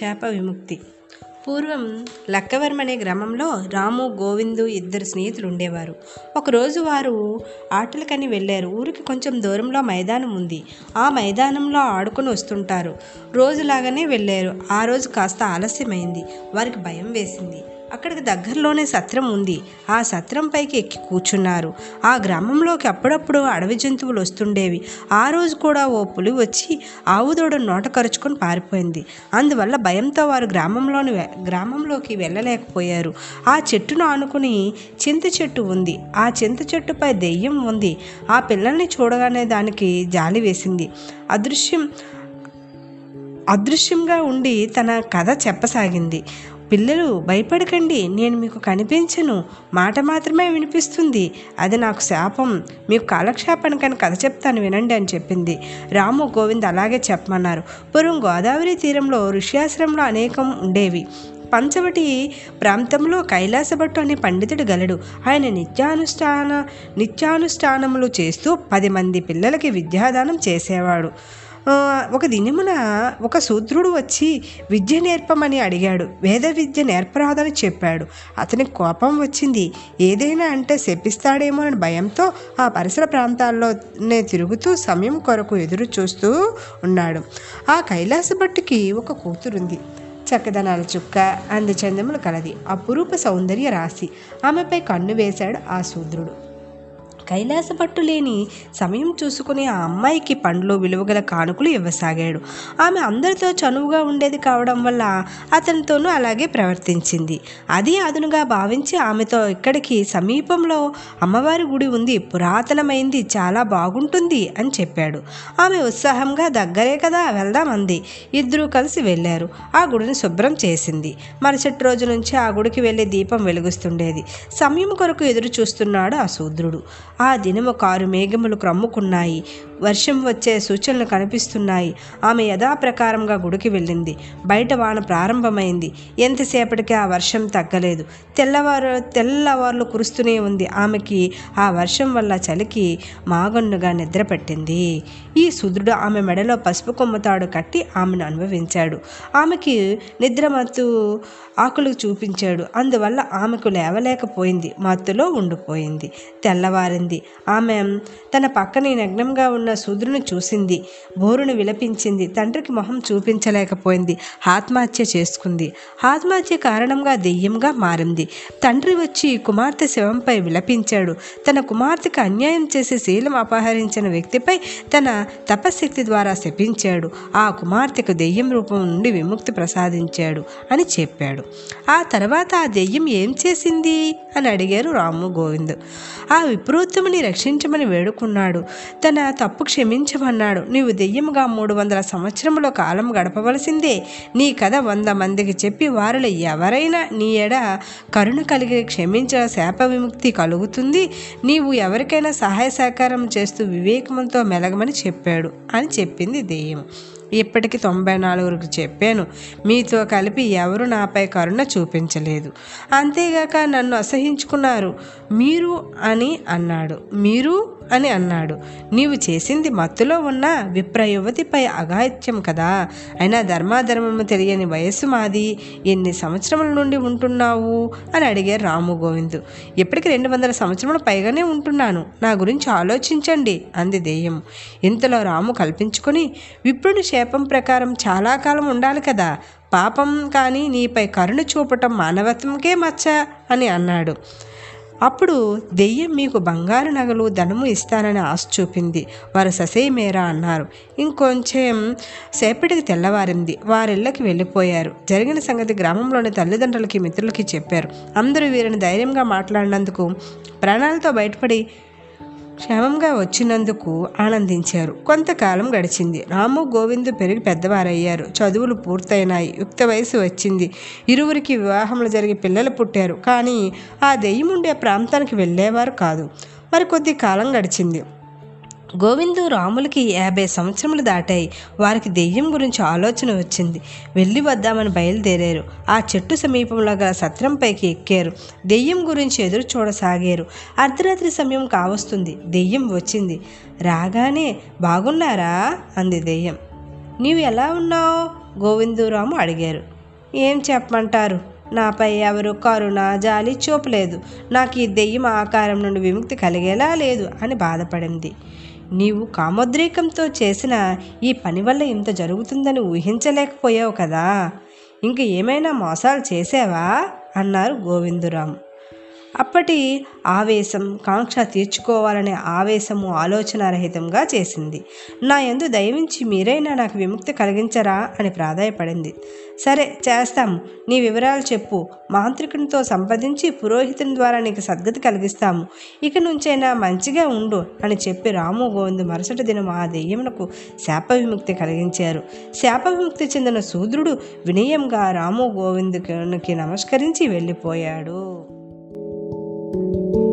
శాప విముక్తి. పూర్వం లక్కవరం అనే గ్రామంలో రాము గోవిందు ఇద్దరు స్నేహితులు ఉండేవారు ఒకరోజు వారు ఆటలకని వెళ్ళారు. ఊరికి కొంచెం దూరంలో మైదానం ఉంది. ఆ మైదానంలో ఆడుకొని వస్తుంటారు. రోజులాగానే వెళ్ళారు. ఆ రోజు కాస్త ఆలస్యమైంది. వారికి భయం వేసింది. అక్కడికి దగ్గరలోనే సత్రం ఉంది. ఆ సత్రం పైకి ఎక్కి కూర్చున్నారు. ఆ గ్రామంలోకి అప్పుడప్పుడు అడవి జంతువులు వస్తుండేవి. ఆ రోజు కూడా ఓ పులి వచ్చి ఆవుదోడ నోట కరుచుకొని పారిపోయింది. అందువల్ల భయంతో వారు గ్రామంలోని గ్రామంలోకి వెళ్ళలేకపోయారు. ఆ చెట్టును ఆనుకుని చింత చెట్టు ఉంది. ఆ చింత చెట్టుపై దెయ్యం ఉంది. ఆ పిల్లల్ని చూడగానే దానికి జాలి వేసింది. అదృశ్యం అదృశ్యంగా ఉండి తన కథ చెప్పసాగింది. పిల్లలు భయపడకండి. నేను మీకు కనిపించను. మాట మాత్రమే వినిపిస్తుంది. అది నాకు శాపం. మీకు కాలక్షేపానికని కథ చెప్తాను వినండి అని చెప్పింది. రాము గోవింద్ అలాగే చెప్పమన్నారు. పూర్వం గోదావరి తీరంలో ఋష్యాశ్రమంలో అనేకం ఉండేవి. పంచవటి ప్రాంతంలో కైలాసభట్టు అనే పండితుడు గలడు. ఆయన నిత్యానుష్ఠాన నిత్యానుష్ఠానములు చేస్తూ పది మంది పిల్లలకి విద్యాదానం చేసేవాడు. ఒక దినమున ఒక శూద్రుడు వచ్చి విద్య నేర్పమని అడిగాడు. వేద విద్య నేర్పరాదని చెప్పాడు. అతనికి కోపం వచ్చింది. ఏదైనా అంటే శపిస్తాడేమోనని భయంతో ఆ పరిసర ప్రాంతాల్లోనే తిరుగుతూ సమయం కొరకు ఎదురు చూస్తూ ఉన్నాడు. ఆ కైలాస భట్టుకి ఒక కూతురుంది. చక్కదనాల చుక్క అందచందములు కలది. అపురూప సౌందర్య రాశి. ఆమెపై కన్ను వేశాడు ఆ శూద్రుడు. కైలాస పట్టు లేని సమయం చూసుకుని ఆ అమ్మాయికి పండ్లు విలువగల కానుకలు ఇవ్వసాగాడు. ఆమె అందరితో చనువుగా ఉండేది కావడం వల్ల అతనితోనూ అలాగే ప్రవర్తించింది. అది అదునుగా భావించి ఆమెతో ఇక్కడికి సమీపంలో అమ్మవారి గుడి ఉంది పురాతనమైంది చాలా బాగుంటుంది అని చెప్పాడు. ఆమె ఉత్సాహంగా దగ్గరే కదా వెళ్దామంది ఇద్దరూ కలిసి వెళ్ళారు. ఆ గుడిని శుభ్రం చేసింది. మరుసటి రోజు నుంచి ఆ గుడికి వెళ్ళి దీపం వెలుగుస్తుండేది. సమయం కొరకు ఎదురు చూస్తున్నాడు ఆ శూద్రుడు. ఆ దినము కారు మేఘములు క్రమ్ముకున్నాయి. వర్షం వచ్చే సూచనలు కనిపిస్తున్నాయి. ఆమె యథాప్రకారంగా గుడికి వెళ్ళింది. బయట వాన ప్రారంభమైంది. ఎంతసేపటికి ఆ వర్షం తగ్గలేదు. తెల్లవారు తెల్లవారులు కురుస్తూనే ఉంది. ఆమెకి ఆ వర్షం వల్ల చలికి మాగన్నుగా నిద్ర పట్టింది ఈ శూద్రుడు ఆమె మెడలో పసుపు కొమ్మతాడు కట్టి ఆమెను అనుభవించాడు. ఆమెకి నిద్రమత్తు ఆకులు చూపించాడు. అందువల్ల ఆమెకు లేవలేకపోయింది. మత్తులో ఉండిపోయింది. తెల్లవారింది ఆమె తన పక్కనే నగ్నంగా ఉన్న శూద్రుని చూసింది. బోరును విలపించింది. తండ్రికి మొహం చూపించలేకపోయింది. ఆత్మహత్య చేసుకుంది. ఆత్మహత్య కారణంగా దెయ్యంగా మారింది. తండ్రి వచ్చి కుమార్తె శవంపై విలపించాడు. తన కుమార్తెకు అన్యాయం చేసి శీలం అపహరించిన వ్యక్తిపై తన తపశక్తి ద్వారా శపించాడు. ఆ కుమార్తెకు దెయ్యం రూపం నుండి విముక్తి ప్రసాదించాడు అని చెప్పాడు. ఆ తర్వాత ఆ దెయ్యం ఏం చేసింది? అని అడిగారు రాము గోవింద్. ఆ విప్రోత్తముని రక్షించమని వేడుకున్నాడు. తన తప్పు క్షమించమన్నాడు. నీవు దెయ్యముగా మూడు వందల సంవత్సరముల కాలం గడపవలసిందే. నీ కథ వంద మందికి చెప్పి వారిలో ఎవరైనా నీ ఎడ కరుణ కలిగి క్షమించిన శాప విముక్తి కలుగుతుంది. నీవు ఎవరికైనా సహాయ సహకారం చేస్తూ వివేకంతో మెలగమని చెప్పాడు అని చెప్పింది దెయ్యం. ఇప్పటికి తొంభై నాలుగురికి చెప్పాను. మీతో కలిపి ఎవరు నాపై కరుణ చూపించలేదు. అంతేగాక నన్ను అసహించుకున్నారు. మీరు అని అన్నాడు. మీరు? అని అన్నాడు. నీవు చేసింది మత్తులో ఉన్న విప్ర యువతిపై అఘాయిత్యం కదా. అయినా ధర్మాధర్మము తెలియని వయస్సు మాది. ఎన్ని సంవత్సరముల నుండి ఉంటున్నావు? అని అడిగారు రాము గోవిందు. ఇప్పటికి రెండు వందల సంవత్సరముల పైగానే ఉంటున్నాను. నా గురించి ఆలోచించండి అంది దెయ్యం ఇంతలో రాము కల్పించుకొని విప్రుని శాపం ప్రకారం చాలా కాలం ఉండాలి కదా. పాపం కానీ నీపై కరుణ చూపటం మానవత్వంకే మచ్చ అని అన్నాడు. అప్పుడు దెయ్యం మీకు బంగారు నగలు ధనము ఇస్తానని ఆశ చూపింది. వారు ససే మేరా అన్నారు. ఇంకొంచెం సేపటికి తెల్లవారింది. వారిళ్ళకి వెళ్ళిపోయారు. జరిగిన సంగతి గ్రామంలోని తల్లిదండ్రులకి మిత్రులకి చెప్పారు. అందరూ వీరిని ధైర్యంగా మాట్లాడినందుకు ప్రాణాలతో బయటపడి క్షేమంగా వచ్చినందుకు ఆనందించారు. కొంతకాలం గడిచింది. రాము గోవిందు పెరిగి పెద్దవారయ్యారు. చదువులు పూర్తయినాయి. యుక్త వయసు వచ్చింది. ఇరువురికి వివాహములు జరిగి పిల్లలు పుట్టారు. కానీ ఆ దెయ్యం ఉండే ప్రాంతానికి వెళ్ళేవారు కాదు. మరి కొద్ది కాలం గడిచింది. గోవిందు రాములకి యాభై సంవత్సరములు దాటాయి. వారికి దెయ్యం గురించి ఆలోచన వచ్చింది. వెళ్ళి వద్దామని బయలుదేరారు. ఆ చెట్టు సమీపంలో గల సత్రంపైకి ఎక్కారు. దెయ్యం గురించి ఎదురు చూడసాగారు. అర్ధరాత్రి సమయం కావస్తుంది. దెయ్యం వచ్చింది. రాగానే బాగున్నారా? అంది దెయ్యం. నీవు ఎలా ఉన్నావు? గోవిందురాము అడిగారు. ఏం చెప్పమంటారు? నాపై ఎవరు కరుణ జాలి చూపలేదు. నాకు ఈ దెయ్యం ఆకారం నుండి విముక్తి కలిగేలా లేదు అని బాధపడింది. నీవు కామోద్రేకంతో చేసిన ఈ పని వల్ల ఇంత జరుగుతుందని ఊహించలేకపోయావు కదా. ఇంక ఏమైనా మోసాలు చేసావా? అన్నారు గోవిందురాం అప్పటి ఆవేశం కాంక్ష తీర్చుకోవాలనే ఆవేశము ఆలోచనారహితంగా చేసింది. నా యందు దయవించి మీరైనా నాకు విముక్తి కలిగించరా అని ప్రాధాయపడింది. సరే చేస్తాము నీ వివరాలు చెప్పు. మాంత్రికునితో సంపాదించి పురోహితుని ద్వారా నీకు సద్గతి కలిగిస్తాము. ఇక నుంచైనా మంచిగా ఉండు అని చెప్పి రాము గోవిందు మరుసటి దినం ఆ దెయ్యమునకు శాప విముక్తి కలిగించారు. శాప విముక్తి చెందిన శూద్రుడు వినయంగా రాము గోవిందుకి నమస్కరించి వెళ్ళిపోయాడు. Thank you.